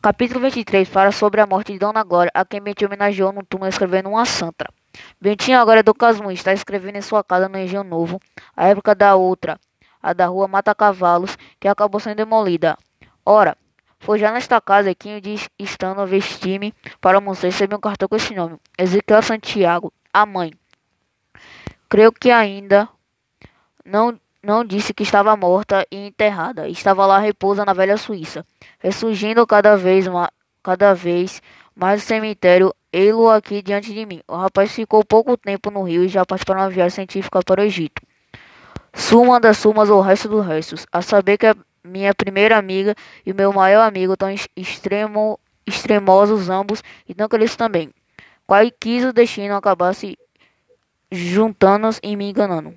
Capítulo 23 fala sobre a morte de Dona Glória, a quem Bentinho homenageou no túmulo escrevendo uma santa. Bentinho agora é do Casmurro, está escrevendo em sua casa no Engenho Novo, a época da outra, a da rua Mata Cavalos, que acabou sendo demolida. Ora, foi já nesta casa que diz estando a vestir-me para almoçar recebi um cartão com esse nome, Ezequiel Santiago, a mãe. Creio que ainda não não disse que estava morta e enterrada. Estava lá repousa na velha Suíça, ressurgindo cada vez mais, cada vez mais o cemitério, ei-lo aqui diante de mim. O rapaz ficou pouco tempo no Rio e já partiu para uma viagem científica para o Egito. Suma das sumas ou resto dos restos, a saber que a minha primeira amiga e meu maior amigo tão extremo, extremosos ambos, e que eles também. Qual quis o destino acabasse juntando-nos e me enganando.